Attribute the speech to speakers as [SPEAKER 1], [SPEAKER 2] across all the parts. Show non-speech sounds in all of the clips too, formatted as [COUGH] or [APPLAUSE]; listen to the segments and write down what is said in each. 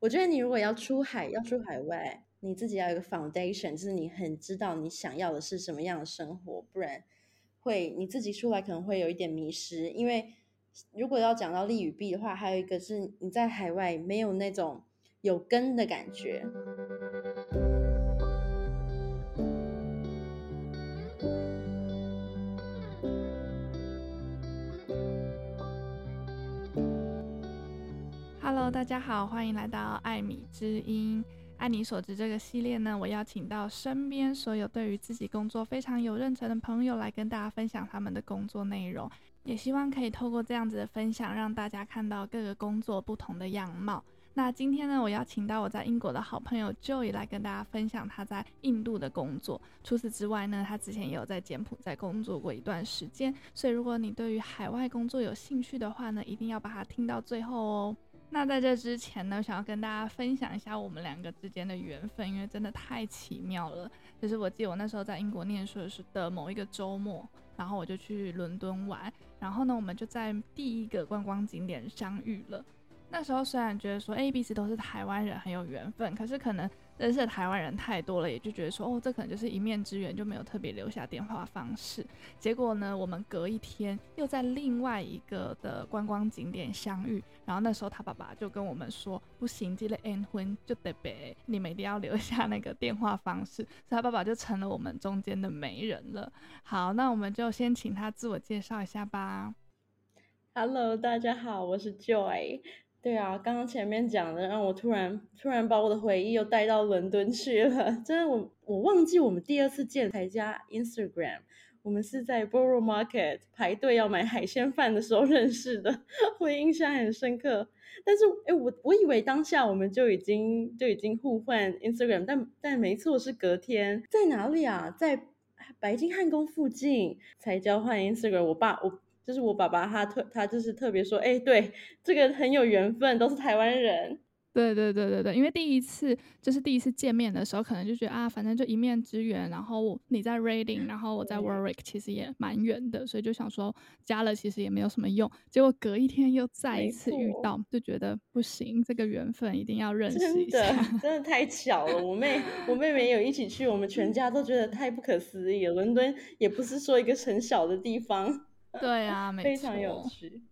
[SPEAKER 1] 我觉得你如果要出海，要出海外，你自己要有一个 foundation，就是你很知道你想要的是什么样的生活，不然会你自己出来可能会有一点迷失。因为如果要讲到利与弊的话，还有一个是你在海外没有那种有根的感
[SPEAKER 2] 觉。大家好，欢迎来到艾米之音。爱你所知这个系列呢，我邀请到身边所有对于自己工作非常有认忱的朋友来跟大家分享他们的工作内容，也希望可以透过这样子的分享，让大家看到各个工作不同的样貌。那今天呢，我邀请到我在英国的好朋友 Joey 来跟大家分享他在印度的工作。除此之外呢，他之前也有在柬埔寨工作过一段时间。所以如果你对于海外工作有兴趣的话呢，一定要把它听到最后哦。那在这之前呢，想要跟大家分享一下我们两个之间的缘分，因为真的太奇妙了。就是我记得我那时候在英国念书的时的某一个周末，然后我就去伦敦玩，然后呢，我们就在第一个观光景点相遇了。那时候虽然觉得说，哎，彼此都是台湾人，很有缘分，可是可能。认识的台湾人太多了，也就觉得说，哦，这可能就是一面之缘，就没有特别留下电话方式。结果呢，我们隔一天又在另外一个的观光景点相遇，然后那时候他爸爸就跟我们说，不行，这个缘分就得别，你们一定要留下那个电话方式。所以他爸爸就成了我们中间的媒人了。好，那我们就先请他自我介绍一下吧。
[SPEAKER 1] Hello，大家好，我是 Joy。对啊，刚刚前面讲的，让我突然突然把我的回忆又带到伦敦去了。[LAUGHS] 真的，我我忘记我们第二次见才加 Instagram，我们是在 Borough Market 排队要买海鲜饭的时候认识的，[LAUGHS] 我印象很深刻。但是，哎，我我以为当下我们就已经就已经互换 Instagram，但但没错，是隔天在哪里啊？在白金汉宫附近才交换 Instagram。我爸我。就是我爸爸，他特他就是特别说，哎、欸，对，这个很有缘分，都是台湾人。
[SPEAKER 2] 对对对对对，因为第一次就是第一次见面的时候，可能就觉得啊，反正就一面之缘。然后你在 Reading，然后我在 Warwick，其实也蛮远的，所以就想说加了其实也没有什么用。结果隔一天又再一次遇到，就觉得不行，这个缘分一定要认识一下。
[SPEAKER 1] 真的，真的太巧了，我妹我妹妹也有一起去，我们全家都觉得太不可思议了。伦敦也不是说一个很小的地方。[LAUGHS]
[SPEAKER 2] 对啊，没错，
[SPEAKER 1] 非常有趣。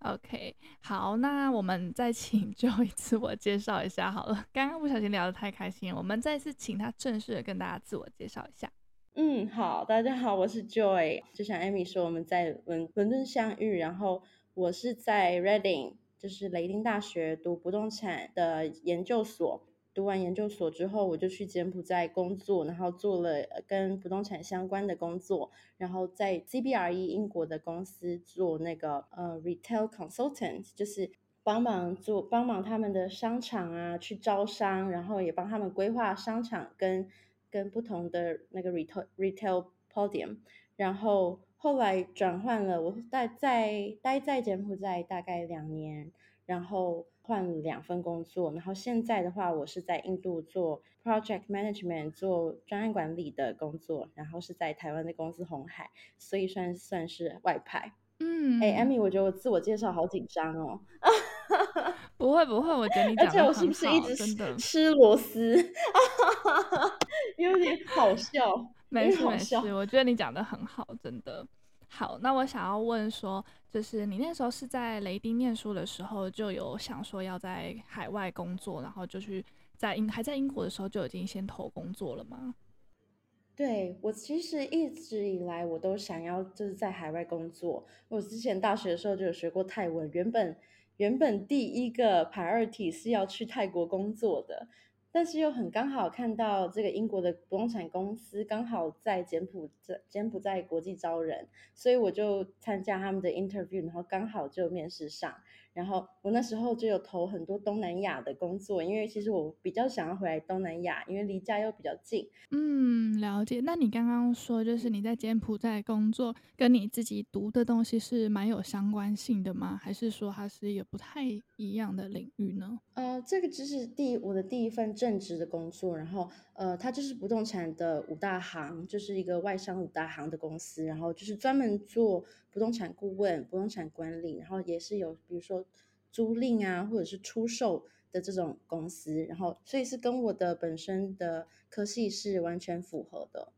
[SPEAKER 2] OK，好，那我们再请 Joy 自我介绍一下好了。[LAUGHS] 刚刚不小心聊得太开心了，我们再次请他正式的跟大家自我介绍一下。
[SPEAKER 1] 嗯，好，大家好，我是 Joy。就像 Amy 说，我们在伦伦敦相遇，然后我是在 Reading，就是雷丁大学读不动产的研究所。读完研究所之后，我就去柬埔寨工作，然后做了跟不动产相关的工作，然后在 CBRE 英国的公司做那个呃 retail consultant，就是帮忙做帮忙他们的商场啊去招商，然后也帮他们规划商场跟跟不同的那个 retail retail podium，然后后来转换了，我待在待在柬埔寨大概两年，然后。换了两份工作，然后现在的话，我是在印度做 project management，做专案管理的工作，然后是在台湾的公司红海，所以算算是外派。嗯，哎，Amy，我觉得我自我介绍好紧张哦。[LAUGHS]
[SPEAKER 2] 不会不会，我觉得你讲的而且我是不是一直吃，
[SPEAKER 1] 吃螺丝？[LAUGHS] 有点好笑。
[SPEAKER 2] 没事没事，我觉得你讲的很好，真的。好，那我想要问说，就是你那时候是在雷丁念书的时候，就有想说要在海外工作，然后就去在英还在英国的时候就已经先投工作了吗？
[SPEAKER 1] 对，我其实一直以来我都想要就是在海外工作。我之前大学的时候就有学过泰文，原本原本第一个 priority 是要去泰国工作的。但是又很刚好看到这个英国的不动产公司刚好在柬埔寨柬埔寨国际招人，所以我就参加他们的 interview，然后刚好就面试上。然后我那时候就有投很多东南亚的工作，因为其实我比较想要回来东南亚，因为离家又比较近。
[SPEAKER 2] 嗯，了解。那你刚刚说就是你在柬埔寨工作，跟你自己读的东西是蛮有相关性的吗？还是说它是一个不太一样的领域呢？
[SPEAKER 1] 呃，这个就是第我的第一份正职的工作，然后呃，它就是不动产的五大行，就是一个外商五大行的公司，然后就是专门做不动产顾问、不动产管理，然后也是有比如说租赁啊，或者是出售的这种公司，然后所以是跟我的本身的科系是完全符合的。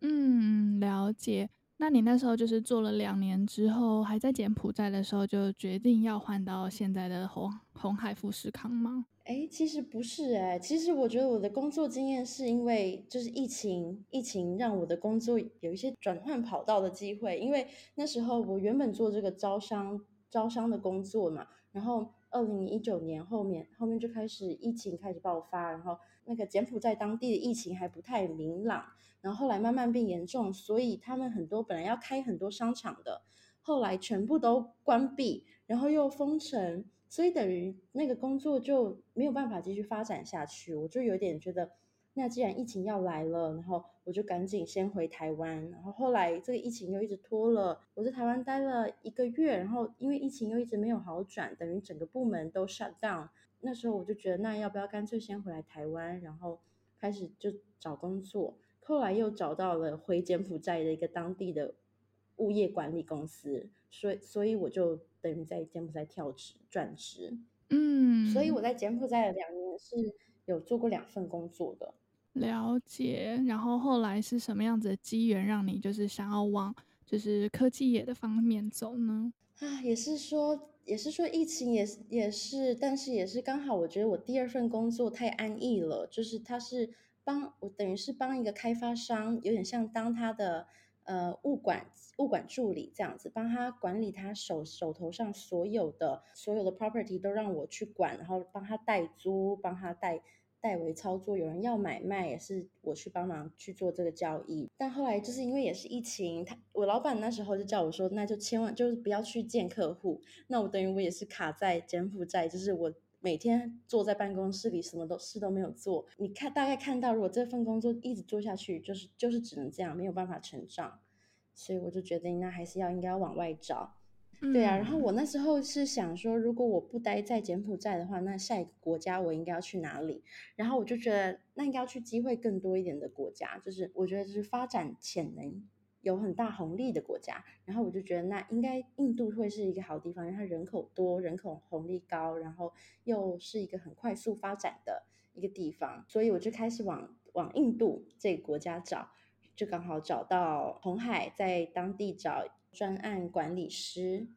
[SPEAKER 2] 嗯，了解。那你那时候就是做了两年之后，还在柬埔寨的时候，就决定要换到现在的红红海富士康吗？
[SPEAKER 1] 哎，其实不是哎，其实我觉得我的工作经验是因为就是疫情，疫情让我的工作有一些转换跑道的机会，因为那时候我原本做这个招商招商的工作嘛，然后二零一九年后面后面就开始疫情开始爆发，然后那个柬埔寨当地的疫情还不太明朗。然后后来慢慢变严重，所以他们很多本来要开很多商场的，后来全部都关闭，然后又封城，所以等于那个工作就没有办法继续发展下去。我就有点觉得，那既然疫情要来了，然后我就赶紧先回台湾。然后后来这个疫情又一直拖了，我在台湾待了一个月，然后因为疫情又一直没有好转，等于整个部门都 shut down。那时候我就觉得，那要不要干脆先回来台湾，然后开始就找工作。后来又找到了回柬埔寨的一个当地的物业管理公司，所以所以我就等于在柬埔寨跳职转职，
[SPEAKER 2] 嗯，
[SPEAKER 1] 所以我在柬埔寨的两年是有做过两份工作的。
[SPEAKER 2] 了解，然后后来是什么样子的机缘让你就是想要往就是科技业的方面走呢？
[SPEAKER 1] 啊，也是说也是说疫情也是也是，但是也是刚好我觉得我第二份工作太安逸了，就是他是。帮我等于是帮一个开发商，有点像当他的呃物管物管助理这样子，帮他管理他手手头上所有的所有的 property 都让我去管，然后帮他代租，帮他代代为操作。有人要买卖也是我去帮忙去做这个交易。但后来就是因为也是疫情，他我老板那时候就叫我说，那就千万就是不要去见客户。那我等于我也是卡在柬埔寨，就是我。每天坐在办公室里，什么都事都没有做。你看，大概看到，如果这份工作一直做下去，就是就是只能这样，没有办法成长。所以我就决定，那还是要应该要往外找。嗯。对啊，然后我那时候是想说，如果我不待在柬埔寨的话，那下一个国家我应该要去哪里？然后我就觉得，那应该要去机会更多一点的国家，就是我觉得就是发展潜能。有很大红利的国家，然后我就觉得那应该印度会是一个好地方，因为它人口多，人口红利高，然后又是一个很快速发展的一个地方，所以我就开始往往印度这个国家找，就刚好找到红海在当地找专案管理师，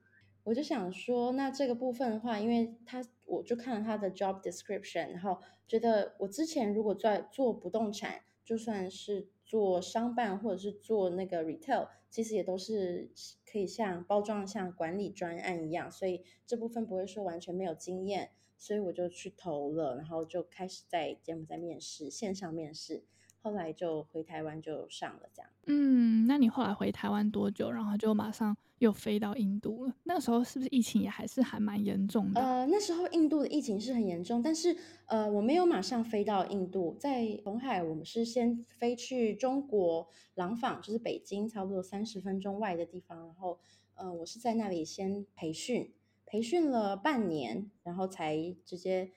[SPEAKER 1] 我就想说，那这个部分的话，因为他我就看了他的 job description，然后觉得我之前如果在做不动产，就算是。做商办或者是做那个 retail，其实也都是可以像包装像管理专案一样，所以这部分不会说完全没有经验，所以我就去投了，然后就开始在柬埔寨面试，线上面试。后来就回台湾就上了这样。
[SPEAKER 2] 嗯，那你后来回台湾多久？然后就马上又飞到印度了。那个时候是不是疫情也还是还蛮严重的？
[SPEAKER 1] 呃，那时候印度的疫情是很严重，但是呃，我没有马上飞到印度，在红海我们是先飞去中国廊坊，就是北京差不多三十分钟外的地方。然后呃，我是在那里先培训，培训了半年，然后才直接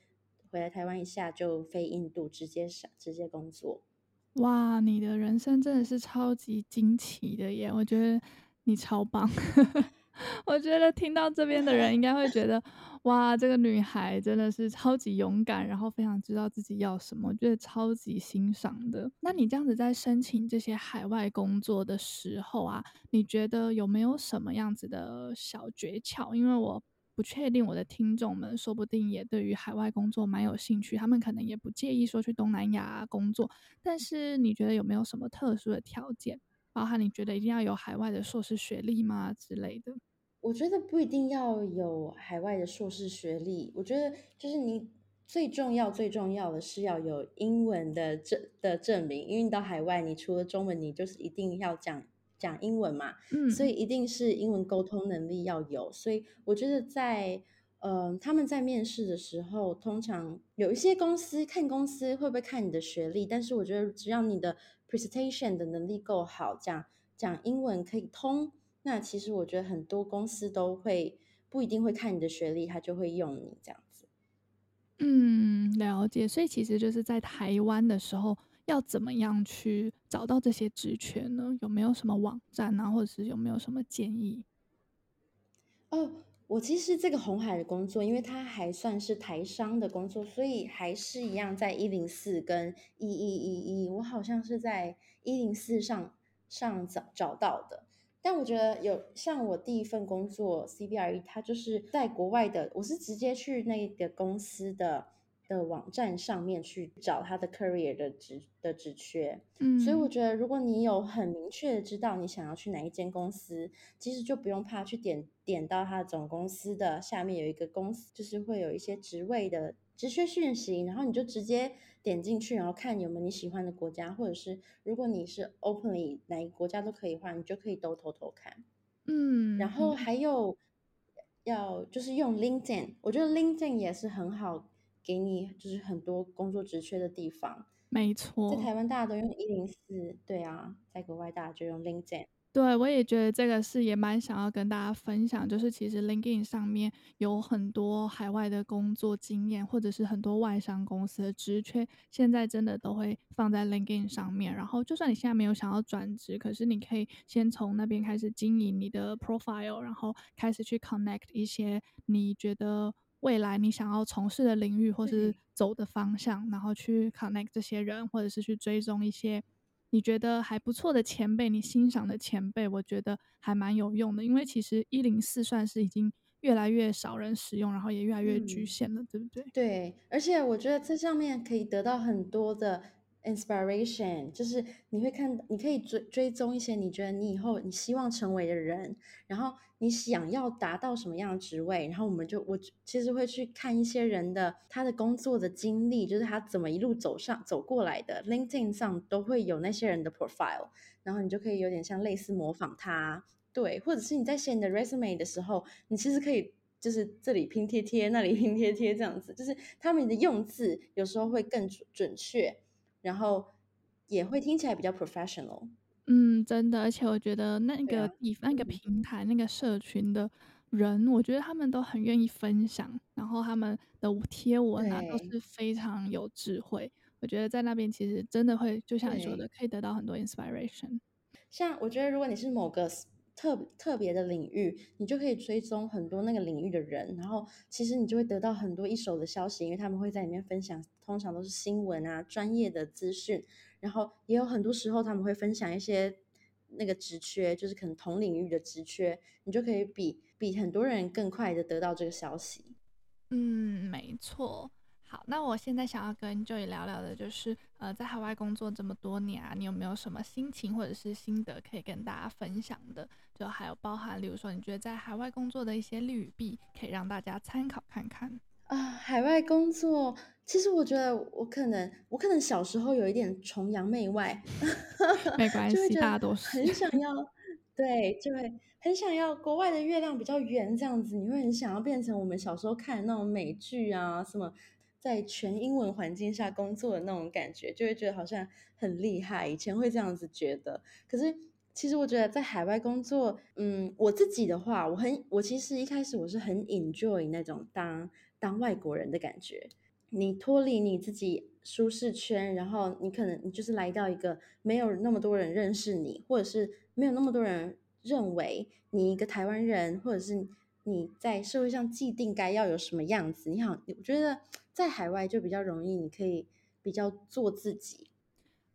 [SPEAKER 1] 回来台湾一下就飞印度，直接上直接工作。
[SPEAKER 2] 哇，你的人生真的是超级惊奇的耶！我觉得你超棒。[LAUGHS] 我觉得听到这边的人应该会觉得，哇，这个女孩真的是超级勇敢，然后非常知道自己要什么，我觉得超级欣赏的。那你这样子在申请这些海外工作的时候啊，你觉得有没有什么样子的小诀窍？因为我。不确定我的听众们说不定也对于海外工作蛮有兴趣，他们可能也不介意说去东南亚工作。但是你觉得有没有什么特殊的条件？包含你觉得一定要有海外的硕士学历吗之类的？
[SPEAKER 1] 我觉得不一定要有海外的硕士学历，我觉得就是你最重要最重要的是要有英文的证的证明，因为你到海外，你除了中文，你就是一定要讲。讲英文嘛，嗯，所以一定是英文沟通能力要有。所以我觉得在，呃，他们在面试的时候，通常有一些公司看公司会不会看你的学历，但是我觉得只要你的 presentation 的能力够好，讲讲英文可以通，那其实我觉得很多公司都会不一定会看你的学历，他就会用你这样子。
[SPEAKER 2] 嗯，了解。所以其实就是在台湾的时候。要怎么样去找到这些职缺呢？有没有什么网站啊，或者是有没有什么建议？
[SPEAKER 1] 哦，我其实这个红海的工作，因为它还算是台商的工作，所以还是一样在一零四跟一一一一，我好像是在一零四上上找找到的。但我觉得有像我第一份工作 CBRE，它就是在国外的，我是直接去那个公司的。的网站上面去找他的 career 的职的职缺，嗯，所以我觉得如果你有很明确的知道你想要去哪一间公司，其实就不用怕去点点到他总公司的下面有一个公司，就是会有一些职位的职缺讯息，然后你就直接点进去，然后看有没有你喜欢的国家，或者是如果你是 openly 哪一个国家都可以的话，你就可以都偷偷看，嗯，然后还有要就是用 LinkedIn，我觉得 LinkedIn 也是很好。给你就是很多工作职缺的地方，
[SPEAKER 2] 没错，
[SPEAKER 1] 在台湾大家都用一零四，对啊，在国外大家就用 LinkedIn。
[SPEAKER 2] 对，我也觉得这个是也蛮想要跟大家分享，就是其实 LinkedIn 上面有很多海外的工作经验，或者是很多外商公司的职缺，现在真的都会放在 LinkedIn 上面。然后，就算你现在没有想要转职，可是你可以先从那边开始经营你的 profile，然后开始去 connect 一些你觉得。未来你想要从事的领域或是走的方向，然后去 connect 这些人，或者是去追踪一些你觉得还不错的前辈，你欣赏的前辈，我觉得还蛮有用的。因为其实一零四算是已经越来越少人使用，然后也越来越局限了，嗯、对不对？
[SPEAKER 1] 对，而且我觉得这上面可以得到很多的。Inspiration 就是你会看，你可以追追踪一些你觉得你以后你希望成为的人，然后你想要达到什么样的职位，然后我们就我其实会去看一些人的他的工作的经历，就是他怎么一路走上走过来的。LinkedIn 上都会有那些人的 profile，然后你就可以有点像类似模仿他，对，或者是你在写你的 resume 的时候，你其实可以就是这里拼贴贴，那里拼贴贴这样子，就是他们的用字有时候会更准准确。然后也会听起来比较 professional，
[SPEAKER 2] 嗯，真的，而且我觉得那个地、啊、那个平台、那个社群的人，我觉得他们都很愿意分享，然后他们的贴文啊都是非常有智慧。我觉得在那边其实真的会，就像你说的，可以得到很多 inspiration。
[SPEAKER 1] 像我觉得，如果你是某个。特特别的领域，你就可以追踪很多那个领域的人，然后其实你就会得到很多一手的消息，因为他们会在里面分享，通常都是新闻啊、专业的资讯，然后也有很多时候他们会分享一些那个职缺，就是可能同领域的职缺，你就可以比比很多人更快的得到这个消息。
[SPEAKER 2] 嗯，没错。好，那我现在想要跟 Joy 聊聊的，就是呃，在海外工作这么多年啊，你有没有什么心情或者是心得可以跟大家分享的？就还有包含，例如说，你觉得在海外工作的一些利与弊，可以让大家参考看看
[SPEAKER 1] 啊。海外工作，其实我觉得我可能，我可能小时候有一点崇洋媚外，[LAUGHS]
[SPEAKER 2] 没关系，大家都是
[SPEAKER 1] 很想要，对，就会很想要国外的月亮比较圆这样子，你会很想要变成我们小时候看的那种美剧啊什么。在全英文环境下工作的那种感觉，就会觉得好像很厉害。以前会这样子觉得，可是其实我觉得在海外工作，嗯，我自己的话，我很，我其实一开始我是很 enjoy 那种当当外国人的感觉。你脱离你自己舒适圈，然后你可能你就是来到一个没有那么多人认识你，或者是没有那么多人认为你一个台湾人，或者是。你在社会上既定该要有什么样子？你好，我觉得在海外就比较容易，你可以比较做自己。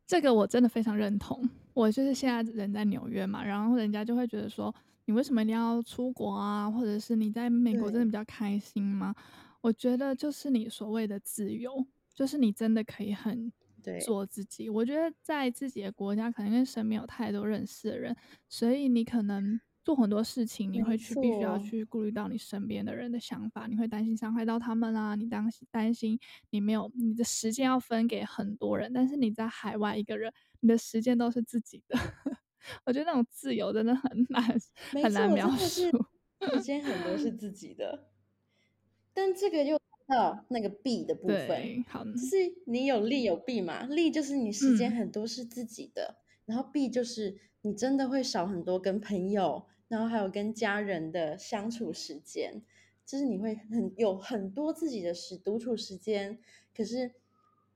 [SPEAKER 2] 这个我真的非常认同。我就是现在人在纽约嘛，然后人家就会觉得说，你为什么一定要出国啊？或者是你在美国真的比较开心吗？我觉得就是你所谓的自由，就是你真的可以很做自己。我觉得在自己的国家，可能因为身边有太多认识的人，所以你可能。做很多事情，你会去必须要去顾虑到你身边的人的想法，你会担心伤害到他们啊，你担心担心你没有你的时间要分给很多人，但是你在海外一个人，你的时间都是自己的。[LAUGHS] 我觉得那种自由真的很 [LAUGHS] 难很难描述。
[SPEAKER 1] 时间很多是自己的，但这个又到那个弊的部分，
[SPEAKER 2] 好，
[SPEAKER 1] 就是你有利有弊嘛，利就是你时间很多是自己的，嗯、然后弊就是你真的会少很多跟朋友。然后还有跟家人的相处时间，就是你会很有很多自己的时独处时间，可是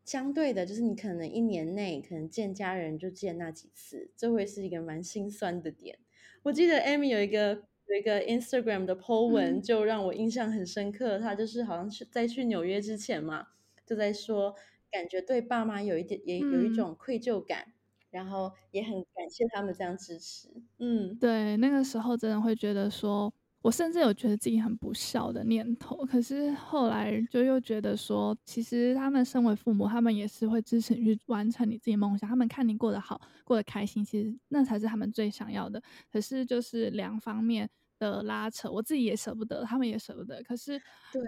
[SPEAKER 1] 相对的，就是你可能一年内可能见家人就见那几次，这会是一个蛮心酸的点。我记得 Amy 有一个有一个 Instagram 的 po 文，
[SPEAKER 2] 嗯、
[SPEAKER 1] 就让我印象很深刻。他就是好像是在去纽约之前嘛，就在说，感觉对爸妈有一点，也有一种愧疚感，嗯、然后也很感谢他们这样支持。嗯，
[SPEAKER 2] 对，那个时候真的会觉得说。我甚至有觉得自己很不孝的念头，可是后来就又觉得说，其实他们身为父母，他们也是会支持你去完成你自己梦想。他们看你过得好，过得开心，其实那才是他们最想要的。可是就是两方面的拉扯，我自己也舍不得，他们也舍不得。可是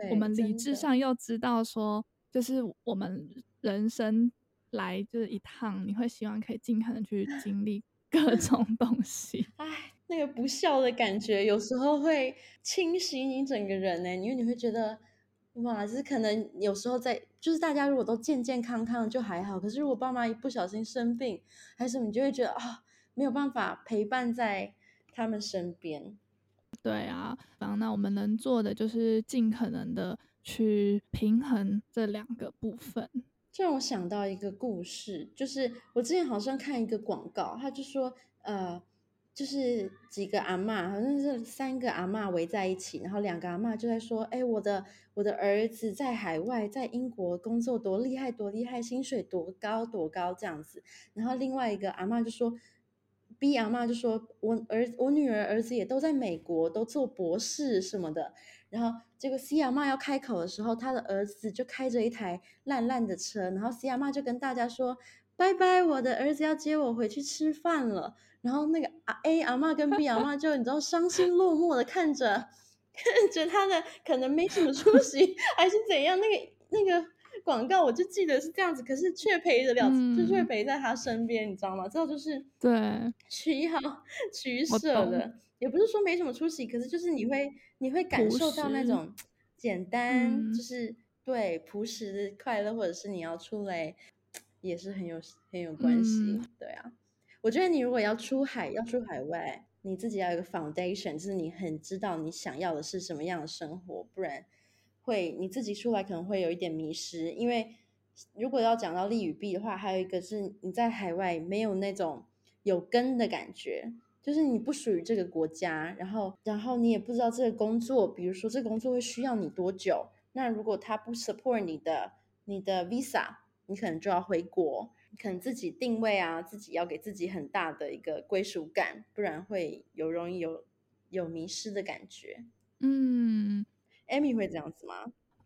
[SPEAKER 2] 我们理智上又知道说，就是我们人生来就是一趟，你会希望可以尽可能去 [LAUGHS] 经历各种东西。
[SPEAKER 1] 唉。那个不孝的感觉，有时候会侵袭你整个人呢，因为你会觉得，哇，就是可能有时候在，就是大家如果都健健康康就还好，可是如果爸妈一不小心生病，还是什么，你就会觉得啊、哦，没有办法陪伴在他们身边。
[SPEAKER 2] 对啊，然后那我们能做的就是尽可能的去平衡这两个部分。
[SPEAKER 1] 这让我想到一个故事，就是我之前好像看一个广告，他就说，呃。就是几个阿嬷，好像是三个阿嬷围在一起，然后两个阿嬷就在说：“哎，我的我的儿子在海外，在英国工作多厉害，多厉害，薪水多高多高这样子。”然后另外一个阿嬷就说：“B 阿嬷就说，我儿我女儿儿子也都在美国，都做博士什么的。”然后这个西雅妈要开口的时候，他的儿子就开着一台烂烂的车，然后西雅妈就跟大家说：“拜拜，我的儿子要接我回去吃饭了。”然后那个阿 A 阿嬷跟 B 阿嬷就你知道伤心落寞的看着 [LAUGHS] 看着他的可能没什么出息还是怎样，那个那个广告我就记得是这样子，可是却陪着了，嗯、就却陪在他身边，你知道吗？这就是对。取好 [LAUGHS] 取舍的，也不是说没什么出息，可是就是你会你会感受到那种简单，嗯、就是对朴实的快乐，或者是你要出来也是很有很有关系，嗯、对啊。我觉得你如果要出海，要出海外，你自己要有一个 foundation，就是你很知道你想要的是什么样的生活，不然会你自己出来可能会有一点迷失。因为如果要讲到利与弊的话，还有一个是你在海外没有那种有根的感觉，就是你不属于这个国家，然后然后你也不知道这个工作，比如说这个工作会需要你多久，那如果他不 support 你的你的 visa，你可能就要回国。可能自己定位啊，自己要给自己很大的一个归属感，不然会有容易有有迷失的感觉。嗯，Amy 会这样子吗？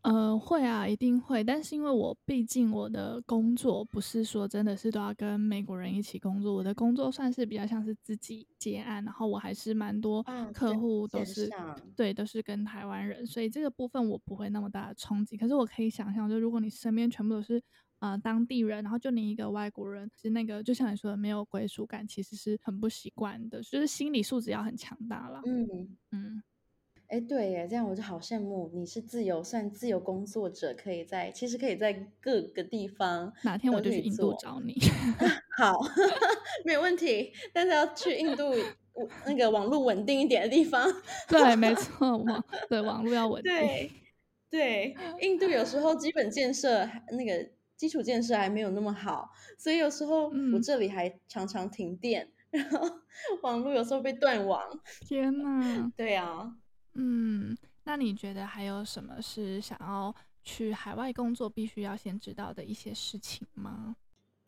[SPEAKER 2] 呃，会啊，一定会。但是因为我毕竟我的工作不是说真的是都要跟美国人一起工作，我的工作算是比较像是自己接案，然后我还是蛮多客户都是、啊、对，都是跟台湾人，所以这个部分我不会那么大的冲击。可是我可以想象，就如果你身边全部都是。呃，当地人，然后就你一个外国人，其实那个就像你说的，没有归属感，其实是很不习惯的，就是心理素质要很强大了。嗯
[SPEAKER 1] 嗯，哎、嗯，对耶，这样我就好羡慕你是自由，算自由工作者，可以在其实可以在各个地方。
[SPEAKER 2] 哪天我就去印度找你。[LAUGHS]
[SPEAKER 1] 好，[LAUGHS] 没有问题，但是要去印度那个网络稳定一点的地方。
[SPEAKER 2] 对，没错，网对网络要稳定。
[SPEAKER 1] 对对，印度有时候基本建设那个。基础建设还没有那么好，所以有时候我这里还常常停电，嗯、然后 [LAUGHS] 网络有时候被断网。
[SPEAKER 2] 天呐，
[SPEAKER 1] 对啊，
[SPEAKER 2] 嗯，那你觉得还有什么是想要去海外工作必须要先知道的一些事情吗？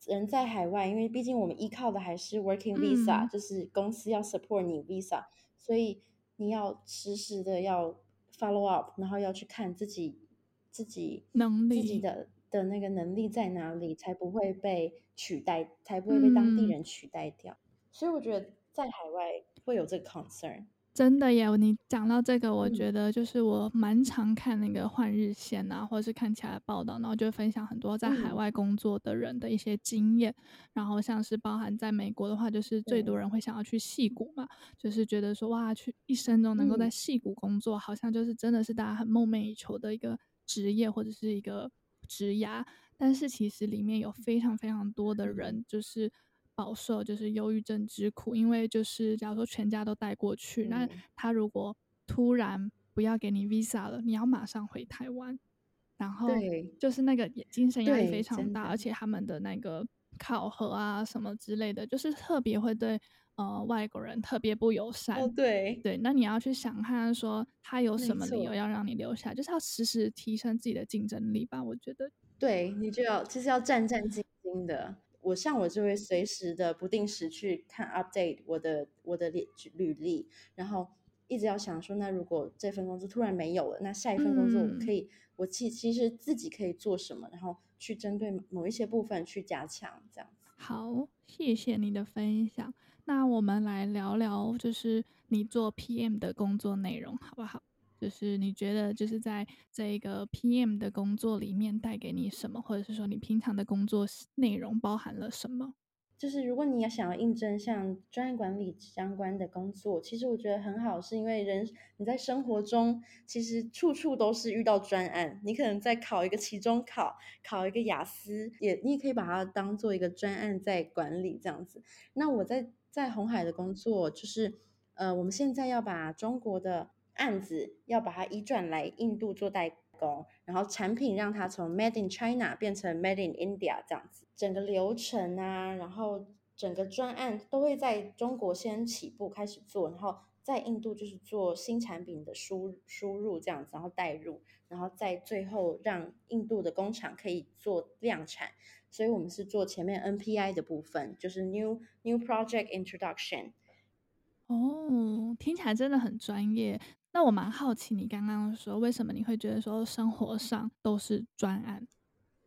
[SPEAKER 1] 人在海外，因为毕竟我们依靠的还是 working visa，、嗯、就是公司要 support 你 visa，所以你要实时的要 follow up，然后要去看自己自己
[SPEAKER 2] 能力
[SPEAKER 1] 自己的。的那个能力在哪里，才不会被取代，才不会被当地人取代掉。嗯、所以我觉得在海外会有这个 concern。
[SPEAKER 2] 真的耶，你讲到这个，我觉得就是我蛮常看那个换日线啊，或者是看其他的报道，然后就分享很多在海外工作的人的一些经验。嗯、然后像是包含在美国的话，就是最多人会想要去戏谷嘛，嗯、就是觉得说哇，去一生中能够在戏谷工作，嗯、好像就是真的是大家很梦寐以求的一个职业或者是一个。职涯，但是其实里面有非常非常多的人，就是饱受就是忧郁症之苦，因为就是假如说全家都带过去，那他如果突然不要给你 visa 了，你要马上回台湾，然后就是那个精神压力非常大，而且他们的那个考核啊什么之类的，就是特别会对呃外国人特别不友善。
[SPEAKER 1] 哦，对
[SPEAKER 2] 对，那你要去想看说他有什么理由要让你留下，就是要时时提升自己的竞争力吧。我觉得，
[SPEAKER 1] 对你就要就是要战战兢兢的。我像我就会随时的不定时去看 update 我的我的履履历，然后一直要想说，那如果这份工作突然没有了，那下一份工作我可以，嗯、我其其实自己可以做什么，然后去针对某一些部分去加强，这样子。
[SPEAKER 2] 好，谢谢你的分享。那我们来聊聊，就是你做 PM 的工作内容，好不好？就是你觉得就是在这一个 PM 的工作里面带给你什么，或者是说你平常的工作内容包含了什么？
[SPEAKER 1] 就是如果你要想要应征像专业管理相关的工作，其实我觉得很好，是因为人你在生活中其实处处都是遇到专案，你可能在考一个期中考，考一个雅思，也你也可以把它当做一个专案在管理这样子。那我在在红海的工作就是，呃，我们现在要把中国的案子要把它移转来印度做代工，然后产品让它从 Made in China 变成 Made in India 这样子，整个流程啊，然后整个专案都会在中国先起步开始做，然后在印度就是做新产品的输输入这样子，然后带入，然后在最后让印度的工厂可以做量产，所以我们是做前面 NPI 的部分，就是 New New Project Introduction。
[SPEAKER 2] 哦，听起来真的很专业。那我蛮好奇，你刚刚说为什么你会觉得说生活上都是专案？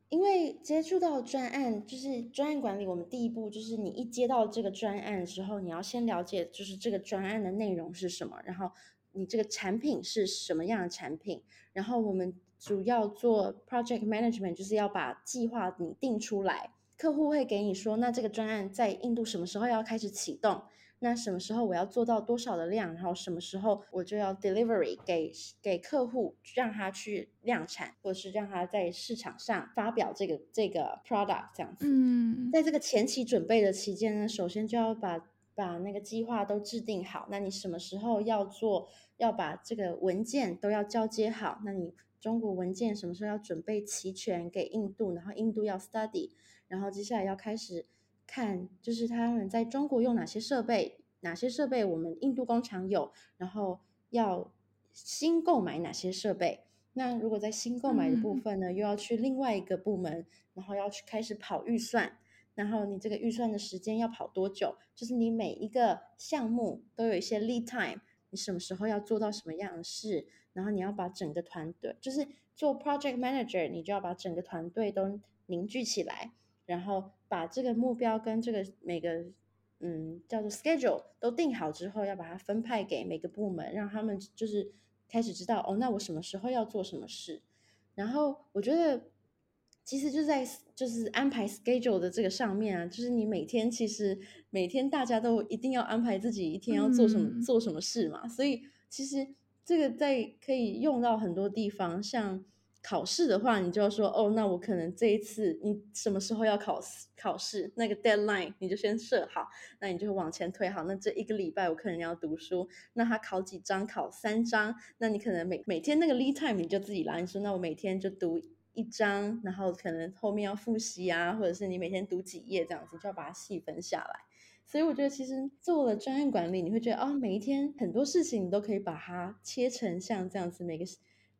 [SPEAKER 1] 因为接触到专案，就是专案管理，我们第一步就是你一接到这个专案之后，你要先了解就是这个专案的内容是什么，然后你这个产品是什么样的产品，然后我们主要做 project management，就是要把计划你定出来，客户会给你说，那这个专案在印度什么时候要开始启动？那什么时候我要做到多少的量，然后什么时候我就要 delivery 给给客户，让他去量产，或者是让他在市场上发表这个这个 product 这样子。
[SPEAKER 2] 嗯，
[SPEAKER 1] 在这个前期准备的期间呢，首先就要把把那个计划都制定好。那你什么时候要做，要把这个文件都要交接好。那你中国文件什么时候要准备齐全给印度，然后印度要 study，然后接下来要开始。看，就是他们在中国用哪些设备，哪些设备我们印度工厂有，然后要新购买哪些设备。那如果在新购买的部分呢，又要去另外一个部门，然后要去开始跑预算，然后你这个预算的时间要跑多久？就是你每一个项目都有一些 lead time，你什么时候要做到什么样的事，然后你要把整个团队，就是做 project manager，你就要把整个团队都凝聚起来。然后把这个目标跟这个每个嗯叫做 schedule 都定好之后，要把它分派给每个部门，让他们就是开始知道哦，那我什么时候要做什么事。然后我觉得其实就在就是安排 schedule 的这个上面啊，就是你每天其实每天大家都一定要安排自己一天要做什么、嗯、做什么事嘛，所以其实这个在可以用到很多地方，像。考试的话，你就要说哦，那我可能这一次你什么时候要考试考试？那个 deadline 你就先设好，那你就往前推好。那这一个礼拜我可能要读书，那他考几章？考三章，那你可能每每天那个 lead time 你就自己来。你说那我每天就读一章，然后可能后面要复习啊，或者是你每天读几页这样子，就要把它细分下来。所以我觉得其实做了专案管理，你会觉得哦，每一天很多事情你都可以把它切成像这样子每个。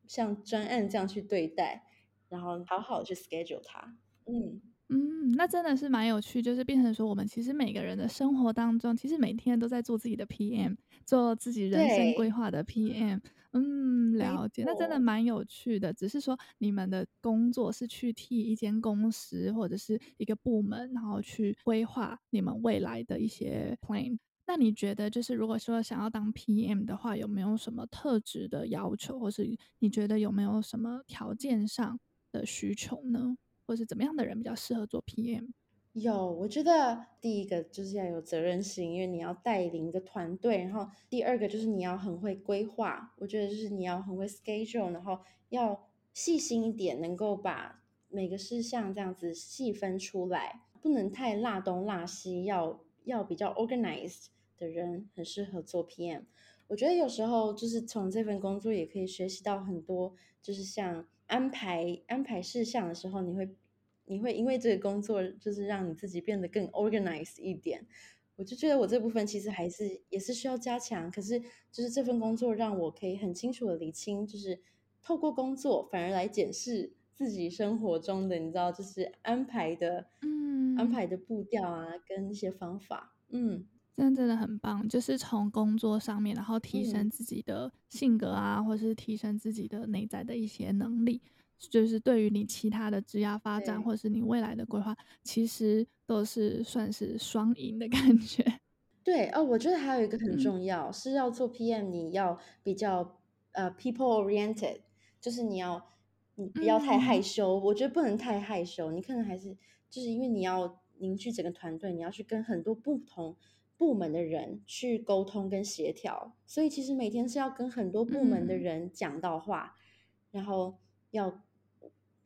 [SPEAKER 1] 像专案这样去对待，然后好好去 schedule 它。嗯
[SPEAKER 2] 嗯，那真的是蛮有趣，就是变成说，我们其实每个人的生活当中，其实每天都在做自己的 PM，做自己人生规划的 PM。嗯，了解，那真的蛮有趣的。只是说，你们的工作是去替一间公司或者是一个部门，然后去规划你们未来的一些 plan。那你觉得，就是如果说想要当 PM 的话，有没有什么特质的要求，或是你觉得有没有什么条件上的需求呢？或是怎么样的人比较适合做 PM？
[SPEAKER 1] 有，我觉得第一个就是要有责任心，因为你要带领一个团队。然后第二个就是你要很会规划，我觉得就是你要很会 schedule，然后要细心一点，能够把每个事项这样子细分出来，不能太落东落西，要要比较 organized。的人很适合做 PM，我觉得有时候就是从这份工作也可以学习到很多，就是像安排安排事项的时候，你会你会因为这个工作就是让你自己变得更 organized 一点。我就觉得我这部分其实还是也是需要加强。可是就是这份工作让我可以很清楚的理清，就是透过工作反而来检视自己生活中的，你知道，就是安排的，嗯，安排的步调啊，跟一些方法，嗯。
[SPEAKER 2] 真的真的很棒，就是从工作上面，然后提升自己的性格啊，嗯、或是提升自己的内在的一些能力，就是对于你其他的职业发展，或是你未来的规划，其实都是算是双赢的感觉。[LAUGHS]
[SPEAKER 1] 对哦，我觉得还有一个很重要，嗯、是要做 PM，你要比较呃 people oriented，就是你要你不要太害羞，嗯、我觉得不能太害羞，你可能还是就是因为你要凝聚整个团队，你要去跟很多不同。部门的人去沟通跟协调，所以其实每天是要跟很多部门的人讲到话，嗯、然后要，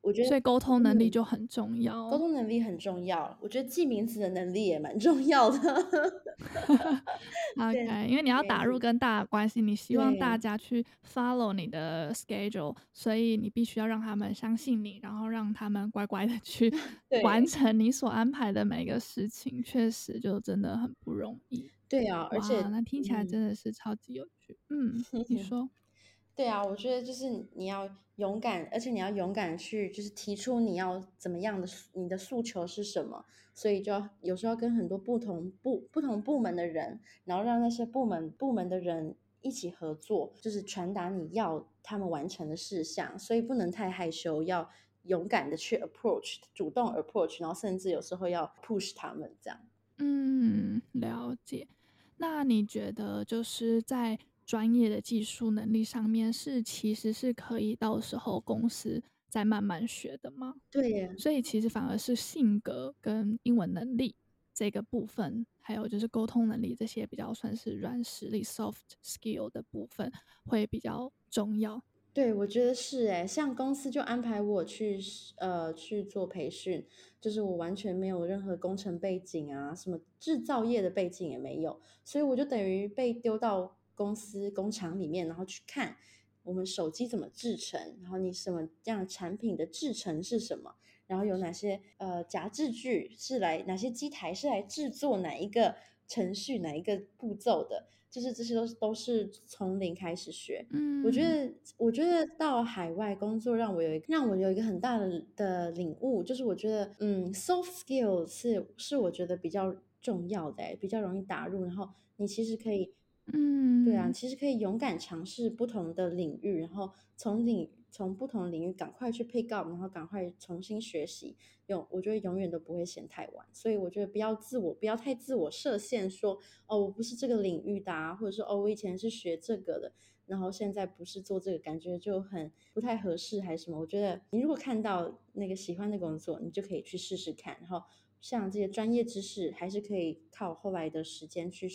[SPEAKER 1] 我觉得
[SPEAKER 2] 所以沟通能力就很重要，
[SPEAKER 1] 沟通能力很重要。我觉得记名词的能力也蛮重要的。[LAUGHS]
[SPEAKER 2] OK，因为你要打入跟大家关系，你希望大家去 follow 你的 schedule，所以你必须要让他们相信你，然后让他们乖乖的 [LAUGHS] 去完成你所安排的每一个事情。确实，就真的很不容易。
[SPEAKER 1] 对啊，而且
[SPEAKER 2] 那听起来真的是超级有趣。嗯，嗯，你 [LAUGHS] 说。
[SPEAKER 1] 对啊，我觉得就是你要勇敢，而且你要勇敢去，就是提出你要怎么样的，你的诉求是什么。所以就要有时候要跟很多不同部不同部门的人，然后让那些部门部门的人一起合作，就是传达你要他们完成的事项。所以不能太害羞，要勇敢的去 approach，主动 approach，然后甚至有时候要 push 他们这样。
[SPEAKER 2] 嗯，了解。那你觉得就是在专业的技术能力上面，是其实是可以到时候公司再慢慢学的吗？
[SPEAKER 1] 对耶，
[SPEAKER 2] 所以其实反而是性格跟英文能力这个部分，还有就是沟通能力这些比较算是软实力 （soft skill） 的部分会比较重要。
[SPEAKER 1] 对，我觉得是诶，像公司就安排我去呃去做培训，就是我完全没有任何工程背景啊，什么制造业的背景也没有，所以我就等于被丢到。公司工厂里面，然后去看我们手机怎么制成，然后你什么样产品的制成是什么，然后有哪些呃夹制具是来哪些机台是来制作哪一个程序哪一个步骤的，就是这些都是都是从零开始学。嗯，我觉得我觉得到海外工作让我有一个让我有一个很大的的领悟，就是我觉得嗯，soft skills 是是我觉得比较重要的，比较容易打入，然后你其实可以。嗯，对啊，其实可以勇敢尝试不同的领域，然后从领从不同领域赶快去 pick up，然后赶快重新学习。永，我觉得永远都不会嫌太晚。所以我觉得不要自我，不要太自我设限说，说哦，我不是这个领域的啊，或者说哦，我以前是学这个的，然后现在不是做这个，感觉就很不太合适还是什么。我觉得你如果看到那个喜欢的工作，你就可以去试试看。然后像这些专业知识，还是可以靠后来的时间去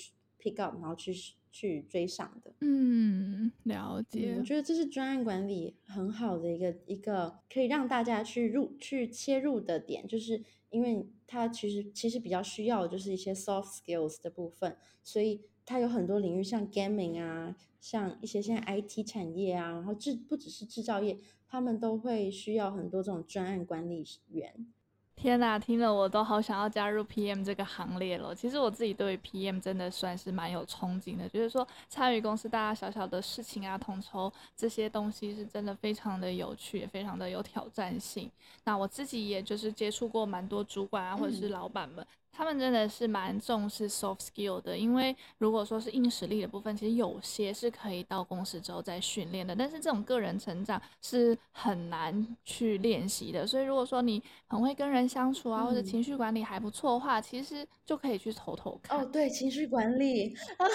[SPEAKER 1] pick up，然后去。去追上的，
[SPEAKER 2] 嗯，了解。
[SPEAKER 1] 嗯，我觉得这是专案管理很好的一个一个可以让大家去入去切入的点，就是因为它其实其实比较需要的就是一些 soft skills 的部分，所以它有很多领域，像 gaming 啊，像一些现在 IT 产业啊，然后制不只是制造业，他们都会需要很多这种专案管理员。
[SPEAKER 2] 天呐，听了我都好想要加入 PM 这个行列了。其实我自己对 PM 真的算是蛮有憧憬的，就是说参与公司大大小小的事情啊，统筹这些东西是真的非常的有趣，也非常的有挑战性。那我自己也就是接触过蛮多主管啊，或者是老板们。嗯他们真的是蛮重视 soft skill 的，因为如果说是硬实力的部分，其实有些是可以到公司之后再训练的，但是这种个人成长是很难去练习的。所以如果说你很会跟人相处啊，或者情绪管理还不错的话，嗯、其实就可以去偷偷看。
[SPEAKER 1] 哦，对，情绪管理 [LAUGHS] 啊，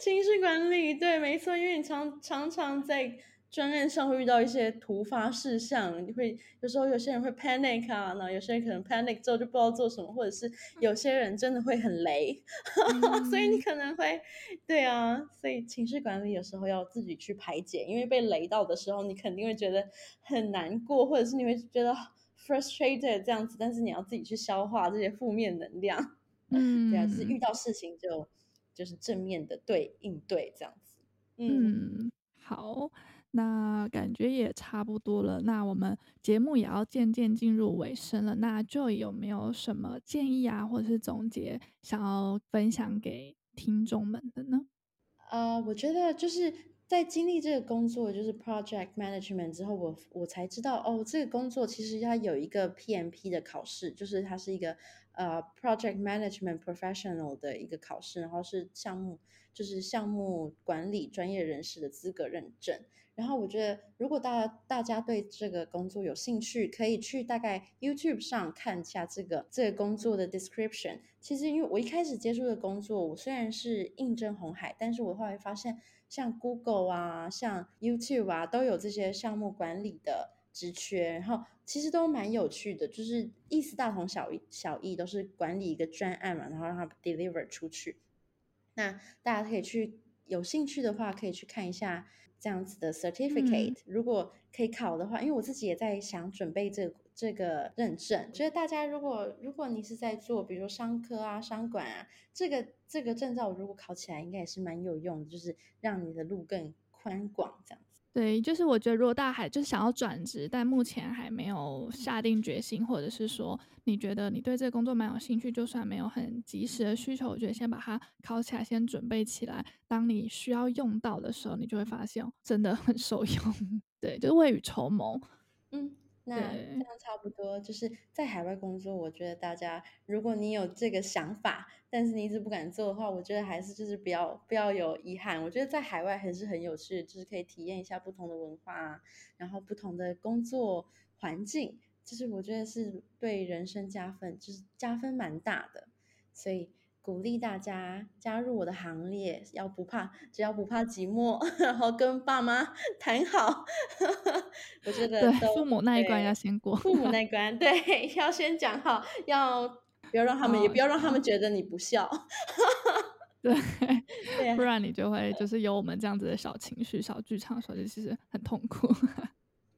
[SPEAKER 1] 情绪管理，对，没错，因为你常常常在。专业上会遇到一些突发事项，你会有时候有些人会 panic 啊，那有些人可能 panic 之后就不知道做什么，或者是有些人真的会很雷，嗯、[LAUGHS] 所以你可能会，对啊，所以情绪管理有时候要自己去排解，因为被雷到的时候，你肯定会觉得很难过，或者是你会觉得 frustrated 这样子，但是你要自己去消化这些负面能量，嗯，对啊，就是遇到事情就就是正面的对应对这样子，
[SPEAKER 2] 嗯，嗯好。那感觉也差不多了，那我们节目也要渐渐进入尾声了。那就有没有什么建议啊，或者是总结想要分享给听众们的呢？
[SPEAKER 1] 呃，我觉得就是在经历这个工作，就是 Project Management 之后，我我才知道哦，这个工作其实它有一个 PMP 的考试，就是它是一个呃 Project Management Professional 的一个考试，然后是项目就是项目管理专业人士的资格认证。然后我觉得，如果大家大家对这个工作有兴趣，可以去大概 YouTube 上看一下这个这个工作的 description。其实，因为我一开始接触的工作，我虽然是应征红海，但是我后来发现，像 Google 啊，像 YouTube 啊，都有这些项目管理的职缺，然后其实都蛮有趣的，就是意思大同小异，小异都是管理一个专案嘛，然后让它 deliver 出去。那大家可以去，有兴趣的话，可以去看一下。这样子的 certificate，嗯，如果可以考的话，因为我自己也在想准备这这个认证。觉得大家如果如果你是在做，比如说商科啊、商管啊，这个这个证照如果考起来，应该也是蛮有用的，就是让你的路更宽广这样子。
[SPEAKER 2] 对，就是我觉得，如果大家还就是想要转职，但目前还没有下定决心，或者是说你觉得你对这个工作蛮有兴趣，就算没有很及时的需求，我觉得先把它考起来，先准备起来。当你需要用到的时候，你就会发现真的很受用。[LAUGHS] 对，就未雨绸缪。
[SPEAKER 1] 嗯。那这样差不多，就是在海外工作。我觉得大家，如果你有这个想法，但是你一直不敢做的话，我觉得还是就是不要不要有遗憾。我觉得在海外还是很有趣，就是可以体验一下不同的文化，然后不同的工作环境，就是我觉得是对人生加分，就是加分蛮大的，所以。鼓励大家加入我的行列，要不怕，只要不怕寂寞，[LAUGHS] 然后跟爸妈 [LAUGHS] 谈好。[LAUGHS] 我觉得
[SPEAKER 2] 对父母那一关要先过，
[SPEAKER 1] 父母那一关对，要先讲好，要不要让他们，哦、也不要让他们觉得你不孝。
[SPEAKER 2] 对，对不然你就会就是有我们这样子的小情绪、小剧场，所以其实很痛苦。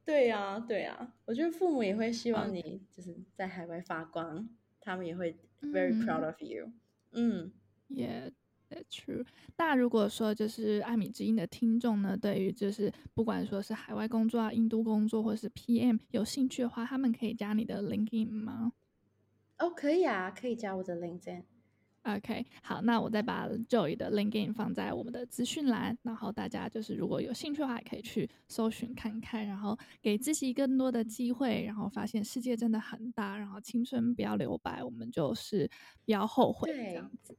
[SPEAKER 1] 对呀、啊，对呀、啊，我觉得父母也会希望你就是在海外发光，嗯、他们也会 very proud of you。嗯
[SPEAKER 2] ，Yeah, that's true。那如果说就是艾米之音的听众呢，对于就是不管说是海外工作啊、印度工作或是 PM 有兴趣的话，他们可以加你的 LinkedIn 吗？
[SPEAKER 1] 哦，可以啊，可以加我的 LinkedIn。
[SPEAKER 2] OK，好，那我再把 Joy 的 LinkedIn 放在我们的资讯栏，然后大家就是如果有兴趣的话，也可以去搜寻看看，然后给自己更多的机会，然后发现世界真的很大，然后青春不要留白，我们就是不要后悔这样子。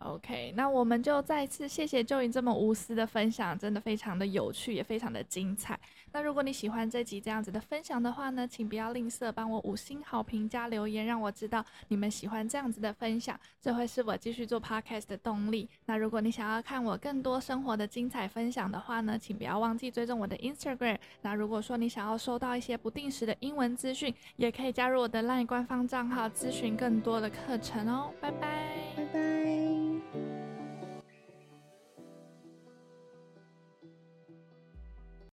[SPEAKER 2] OK，那我们就再次谢谢 Joy 这么无私的分享，真的非常的有趣，也非常的精彩。那如果你喜欢这集这样子的分享的话呢，请不要吝啬帮我五星好评加留言，让我知道你们喜欢这样子的分享，这会是我继续做 Podcast 的动力。那如果你想要看我更多生活的精彩分享的话呢，请不要忘记追踪我的 Instagram。那如果说你想要收到一些不定时的英文资讯，也可以加入我的 LINE 官方账号咨询更多的课程哦。拜拜，
[SPEAKER 1] 拜拜。